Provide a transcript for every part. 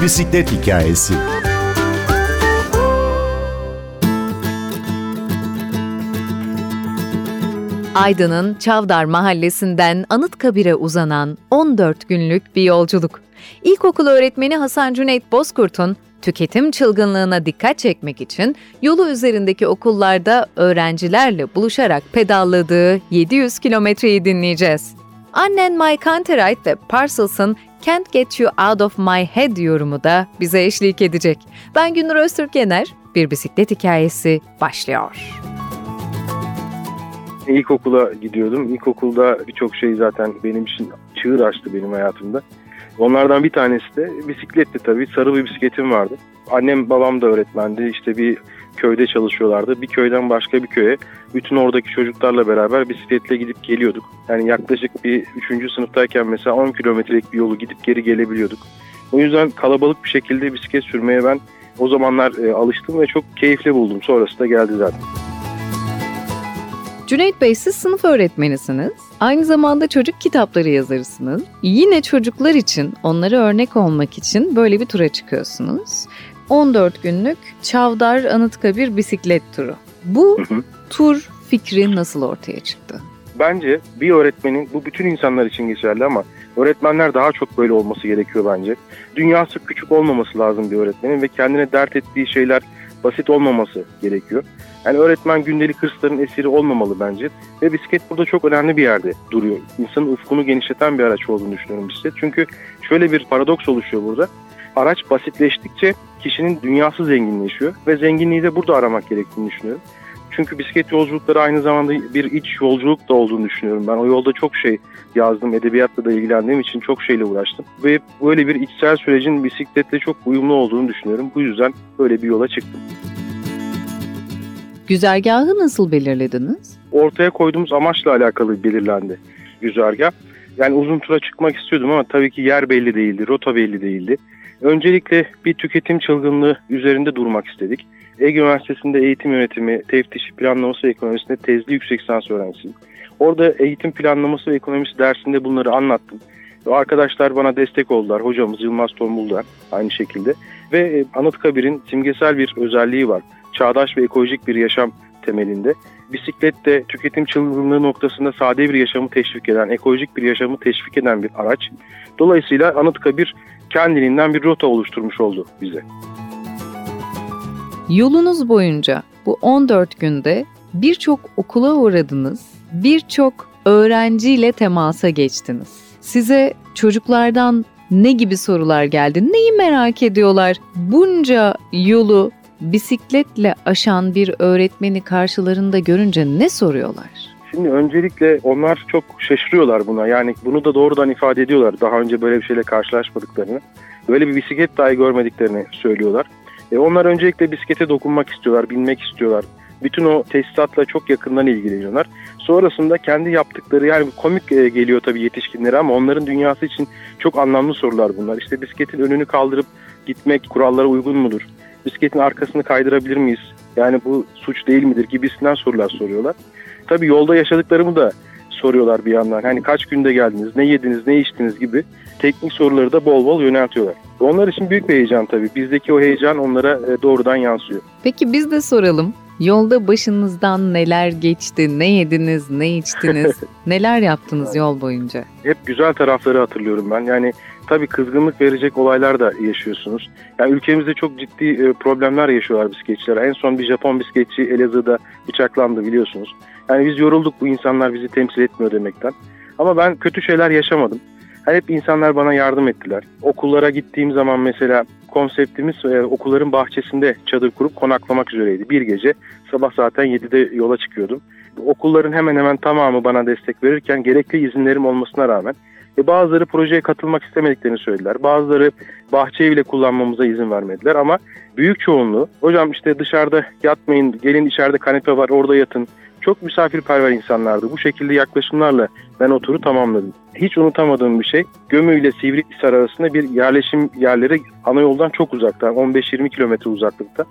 Bir bisiklet hikayesi. Aydın'ın Çavdar mahallesinden Anıtkabir'e uzanan 14 günlük bir yolculuk. İlkokul öğretmeni Hasan Cüneyt Bozkurt'un tüketim çılgınlığına dikkat çekmek için yolu üzerindeki okullarda öğrencilerle buluşarak pedalladığı 700 kilometreyi dinleyeceğiz. Annen My Canterite ve Parcels'ın Can't Get You Out of My Head yorumu da bize eşlik edecek. Ben Gündür Öztürk Yener, bir bisiklet hikayesi başlıyor. İlkokula gidiyordum. İlkokulda birçok şey zaten benim için çığır açtı benim hayatımda. Onlardan bir tanesi de bisikletti tabii. Sarı bir bisikletim vardı. Annem babam da öğretmendi. İşte bir köyde çalışıyorlardı. Bir köyden başka bir köye bütün oradaki çocuklarla beraber bisikletle gidip geliyorduk. Yani yaklaşık bir 3. sınıftayken mesela 10 kilometrelik bir yolu gidip geri gelebiliyorduk. O yüzden kalabalık bir şekilde bisiklet sürmeye ben o zamanlar e, alıştım ve çok keyifli buldum. Sonrası da geldi zaten. Cüneyt Bey siz sınıf öğretmenisiniz. Aynı zamanda çocuk kitapları yazarısınız. Yine çocuklar için, onlara örnek olmak için böyle bir tura çıkıyorsunuz. 14 günlük Çavdar Anıtkabir bisiklet turu. Bu tur fikri nasıl ortaya çıktı? Bence bir öğretmenin, bu bütün insanlar için geçerli ama öğretmenler daha çok böyle olması gerekiyor bence. Dünyası küçük olmaması lazım bir öğretmenin ve kendine dert ettiği şeyler basit olmaması gerekiyor. Yani öğretmen gündelik hırsların esiri olmamalı bence. Ve bisiklet burada çok önemli bir yerde duruyor. İnsanın ufkunu genişleten bir araç olduğunu düşünüyorum bisiklet. Çünkü şöyle bir paradoks oluşuyor burada. Araç basitleştikçe kişinin dünyası zenginleşiyor ve zenginliği de burada aramak gerektiğini düşünüyorum. Çünkü bisiklet yolculukları aynı zamanda bir iç yolculuk da olduğunu düşünüyorum. Ben o yolda çok şey yazdım, edebiyatla da ilgilendiğim için çok şeyle uğraştım. Ve böyle bir içsel sürecin bisikletle çok uyumlu olduğunu düşünüyorum. Bu yüzden böyle bir yola çıktım. Güzergahı nasıl belirlediniz? Ortaya koyduğumuz amaçla alakalı belirlendi güzergah. Yani uzun tura çıkmak istiyordum ama tabii ki yer belli değildi, rota belli değildi. Öncelikle bir tüketim çılgınlığı üzerinde durmak istedik. Ege Üniversitesi'nde eğitim yönetimi, teftiş, planlaması ve ekonomisinde tezli yüksek lisans öğrencisiyim. Orada eğitim planlaması ve ekonomisi dersinde bunları anlattım. Arkadaşlar bana destek oldular. Hocamız Yılmaz Tombul aynı şekilde. Ve e, Anıtkabir'in simgesel bir özelliği var. Çağdaş ve ekolojik bir yaşam temelinde. Bisiklet de tüketim çılgınlığı noktasında sade bir yaşamı teşvik eden, ekolojik bir yaşamı teşvik eden bir araç. Dolayısıyla Anıtkabir kendiliğinden bir rota oluşturmuş oldu bize. Yolunuz boyunca bu 14 günde birçok okula uğradınız, birçok öğrenciyle temasa geçtiniz. Size çocuklardan ne gibi sorular geldi? Neyi merak ediyorlar? Bunca yolu bisikletle aşan bir öğretmeni karşılarında görünce ne soruyorlar? Şimdi öncelikle onlar çok şaşırıyorlar buna. Yani bunu da doğrudan ifade ediyorlar. Daha önce böyle bir şeyle karşılaşmadıklarını. Böyle bir bisiklet dahi görmediklerini söylüyorlar. E onlar öncelikle bisiklete dokunmak istiyorlar, binmek istiyorlar. Bütün o tesisatla çok yakından ilgileniyorlar. Sonrasında kendi yaptıkları yani komik e, geliyor tabii yetişkinlere ama onların dünyası için çok anlamlı sorular bunlar. İşte bisikletin önünü kaldırıp gitmek kurallara uygun mudur? Bisikletin arkasını kaydırabilir miyiz? Yani bu suç değil midir gibisinden sorular soruyorlar. Tabii yolda yaşadıklarımı da soruyorlar bir yandan. Hani kaç günde geldiniz, ne yediniz, ne içtiniz gibi teknik soruları da bol bol yöneltiyorlar. Onlar için büyük bir heyecan tabii. Bizdeki o heyecan onlara e, doğrudan yansıyor. Peki biz de soralım. Yolda başınızdan neler geçti, ne yediniz, ne içtiniz, neler yaptınız yol boyunca? Hep güzel tarafları hatırlıyorum ben. Yani tabii kızgınlık verecek olaylar da yaşıyorsunuz. Yani ülkemizde çok ciddi e, problemler yaşıyorlar bisikletçiler. En son bir Japon bisikletçi Elazığ'da bıçaklandı biliyorsunuz. Yani biz yorulduk bu insanlar bizi temsil etmiyor demekten. Ama ben kötü şeyler yaşamadım. Yani hep insanlar bana yardım ettiler. Okullara gittiğim zaman mesela konseptimiz e, okulların bahçesinde çadır kurup konaklamak üzereydi. Bir gece sabah zaten 7'de yola çıkıyordum. Okulların hemen hemen tamamı bana destek verirken gerekli izinlerim olmasına rağmen e, bazıları projeye katılmak istemediklerini söylediler. Bazıları bahçeyi bile kullanmamıza izin vermediler ama büyük çoğunluğu hocam işte dışarıda yatmayın gelin içeride kanepe var orada yatın çok misafirperver insanlardı. Bu şekilde yaklaşımlarla ben o turu tamamladım. Hiç unutamadığım bir şey Gömü ile Sivrihisar arasında bir yerleşim yerleri ana yoldan çok uzakta 15-20 kilometre uzaklıkta.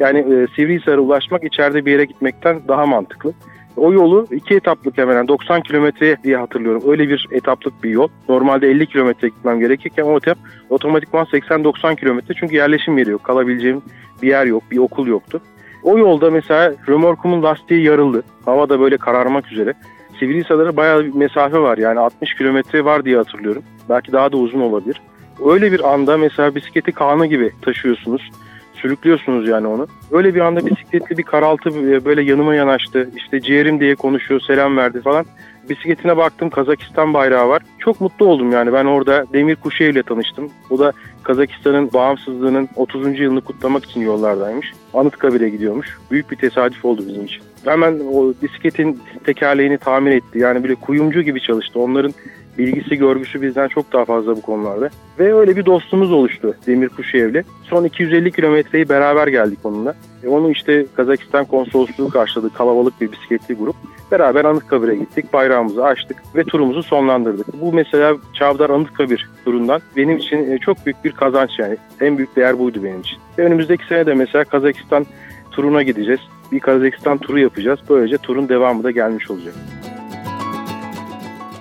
Yani e, Sivrihisar'a ulaşmak içeride bir yere gitmekten daha mantıklı. O yolu iki etaplık hemen yani 90 kilometre diye hatırlıyorum. Öyle bir etaplık bir yol. Normalde 50 kilometre gitmem gerekirken o etap otomatikman 80-90 kilometre çünkü yerleşim yeri yok. Kalabileceğim bir yer yok, bir okul yoktu. O yolda mesela römorkumun lastiği yarıldı. Hava da böyle kararmak üzere. Sivrihisar'a bayağı bir mesafe var yani 60 kilometre var diye hatırlıyorum. Belki daha da uzun olabilir. Öyle bir anda mesela bisikleti kanı gibi taşıyorsunuz. Sürüklüyorsunuz yani onu. Öyle bir anda bisikletli bir karaltı böyle yanıma yanaştı. İşte ciğerim diye konuşuyor, selam verdi falan. Bisikletine baktım Kazakistan bayrağı var. Çok mutlu oldum yani ben orada Demir Kuşev ile tanıştım. O da Kazakistan'ın bağımsızlığının 30. yılını kutlamak için yollardaymış. Anıtkabir'e gidiyormuş. Büyük bir tesadüf oldu bizim için. Hemen o bisikletin tekerleğini tamir etti. Yani böyle kuyumcu gibi çalıştı. Onların bilgisi görgüsü bizden çok daha fazla bu konularda. Ve öyle bir dostumuz oluştu Demir Kuşev'le. Son 250 kilometreyi beraber geldik onunla. E onu işte Kazakistan konsolosluğu karşıladı kalabalık bir bisikletli grup. Beraber Anıtkabir'e gittik, bayrağımızı açtık ve turumuzu sonlandırdık. Bu mesela Çavdar Anıtkabir turundan benim için e, çok büyük bir kazanç yani. En büyük değer buydu benim için. Ve önümüzdeki sene de mesela Kazakistan turuna gideceğiz. Bir Kazakistan turu yapacağız. Böylece turun devamı da gelmiş olacak.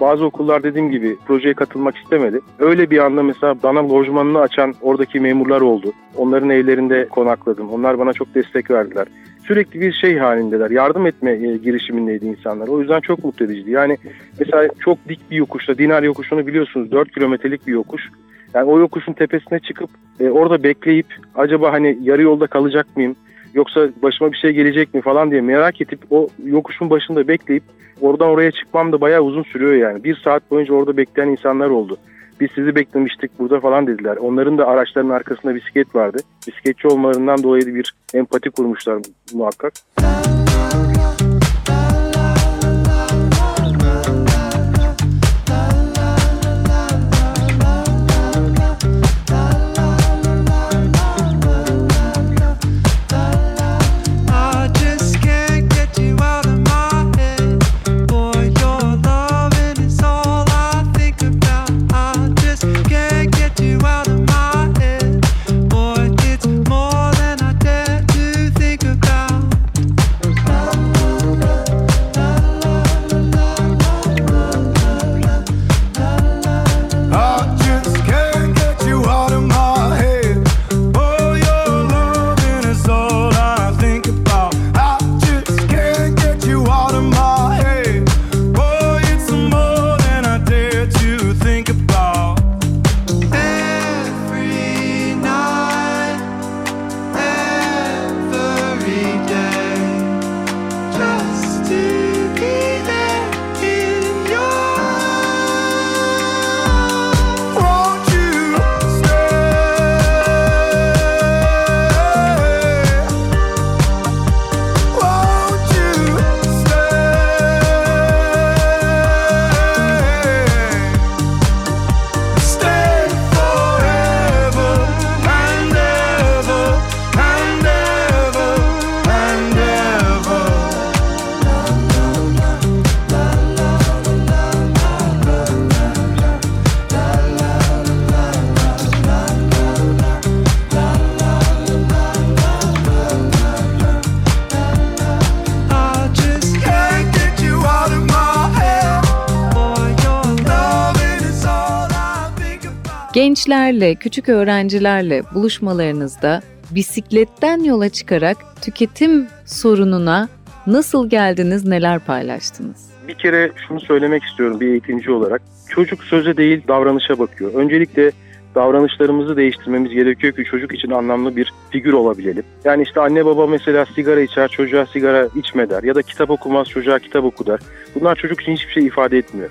Bazı okullar dediğim gibi projeye katılmak istemedi. Öyle bir anda mesela bana lojmanını açan oradaki memurlar oldu. Onların evlerinde konakladım. Onlar bana çok destek verdiler. Sürekli bir şey halindeler. Yardım etme e, girişimindeydi insanlar. O yüzden çok mutlu ediciydi. Yani mesela çok dik bir yokuşta, Dinar yokuşunu biliyorsunuz 4 kilometrelik bir yokuş. Yani o yokuşun tepesine çıkıp e, orada bekleyip acaba hani yarı yolda kalacak mıyım? Yoksa başıma bir şey gelecek mi falan diye merak edip o yokuşun başında bekleyip oradan oraya çıkmam da bayağı uzun sürüyor yani. Bir saat boyunca orada bekleyen insanlar oldu. Biz sizi beklemiştik burada falan dediler. Onların da araçlarının arkasında bisiklet vardı. Bisikletçi olmalarından dolayı bir empati kurmuşlar muhakkak. Gençlerle, küçük öğrencilerle buluşmalarınızda bisikletten yola çıkarak tüketim sorununa nasıl geldiniz, neler paylaştınız? Bir kere şunu söylemek istiyorum bir eğitimci olarak. Çocuk söze değil davranışa bakıyor. Öncelikle davranışlarımızı değiştirmemiz gerekiyor ki çocuk için anlamlı bir figür olabilelim. Yani işte anne baba mesela sigara içer, çocuğa sigara içme der ya da kitap okumaz, çocuğa kitap oku der. Bunlar çocuk için hiçbir şey ifade etmiyor.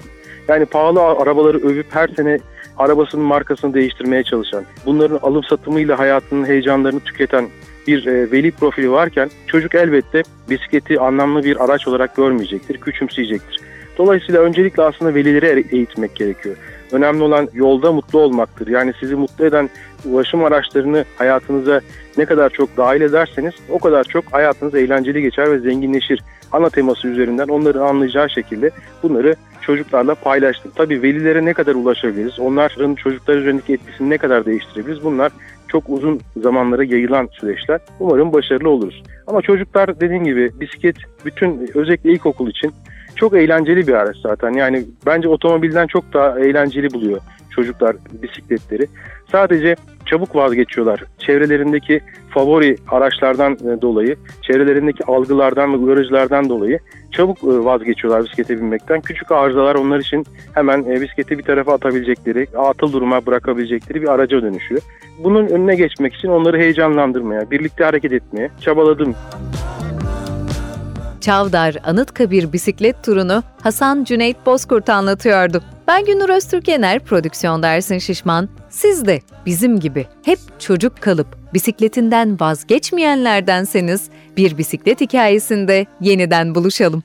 Yani pahalı arabaları övüp her sene arabasının markasını değiştirmeye çalışan, bunların alım satımıyla hayatının heyecanlarını tüketen bir e, veli profili varken çocuk elbette bisikleti anlamlı bir araç olarak görmeyecektir, küçümseyecektir. Dolayısıyla öncelikle aslında velileri eğitmek gerekiyor. Önemli olan yolda mutlu olmaktır. Yani sizi mutlu eden ulaşım araçlarını hayatınıza ne kadar çok dahil ederseniz o kadar çok hayatınız eğlenceli geçer ve zenginleşir. Ana teması üzerinden onların anlayacağı şekilde bunları çocuklarla paylaştık. Tabii velilere ne kadar ulaşabiliriz? Onların çocuklar üzerindeki etkisini ne kadar değiştirebiliriz? Bunlar çok uzun zamanlara yayılan süreçler. Umarım başarılı oluruz. Ama çocuklar dediğim gibi bisiklet bütün özellikle ilkokul için çok eğlenceli bir araç zaten. Yani bence otomobilden çok daha eğlenceli buluyor çocuklar bisikletleri. Sadece çabuk vazgeçiyorlar. Çevrelerindeki favori araçlardan e, dolayı, çevrelerindeki algılardan ve uyarıcılardan dolayı çabuk e, vazgeçiyorlar bisiklete binmekten. Küçük arızalar onlar için hemen e, bisikleti bir tarafa atabilecekleri, atıl duruma bırakabilecekleri bir araca dönüşüyor. Bunun önüne geçmek için onları heyecanlandırmaya, birlikte hareket etmeye çabaladım. Çavdar Anıtkabir bisiklet turunu Hasan Cüneyt Bozkurt anlatıyordu. Ben Günür Öztürkener, prodüksiyon dersin Şişman. Siz de bizim gibi hep çocuk kalıp bisikletinden vazgeçmeyenlerdenseniz bir bisiklet hikayesinde yeniden buluşalım.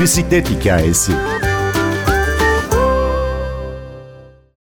Bir bisiklet hikayesi.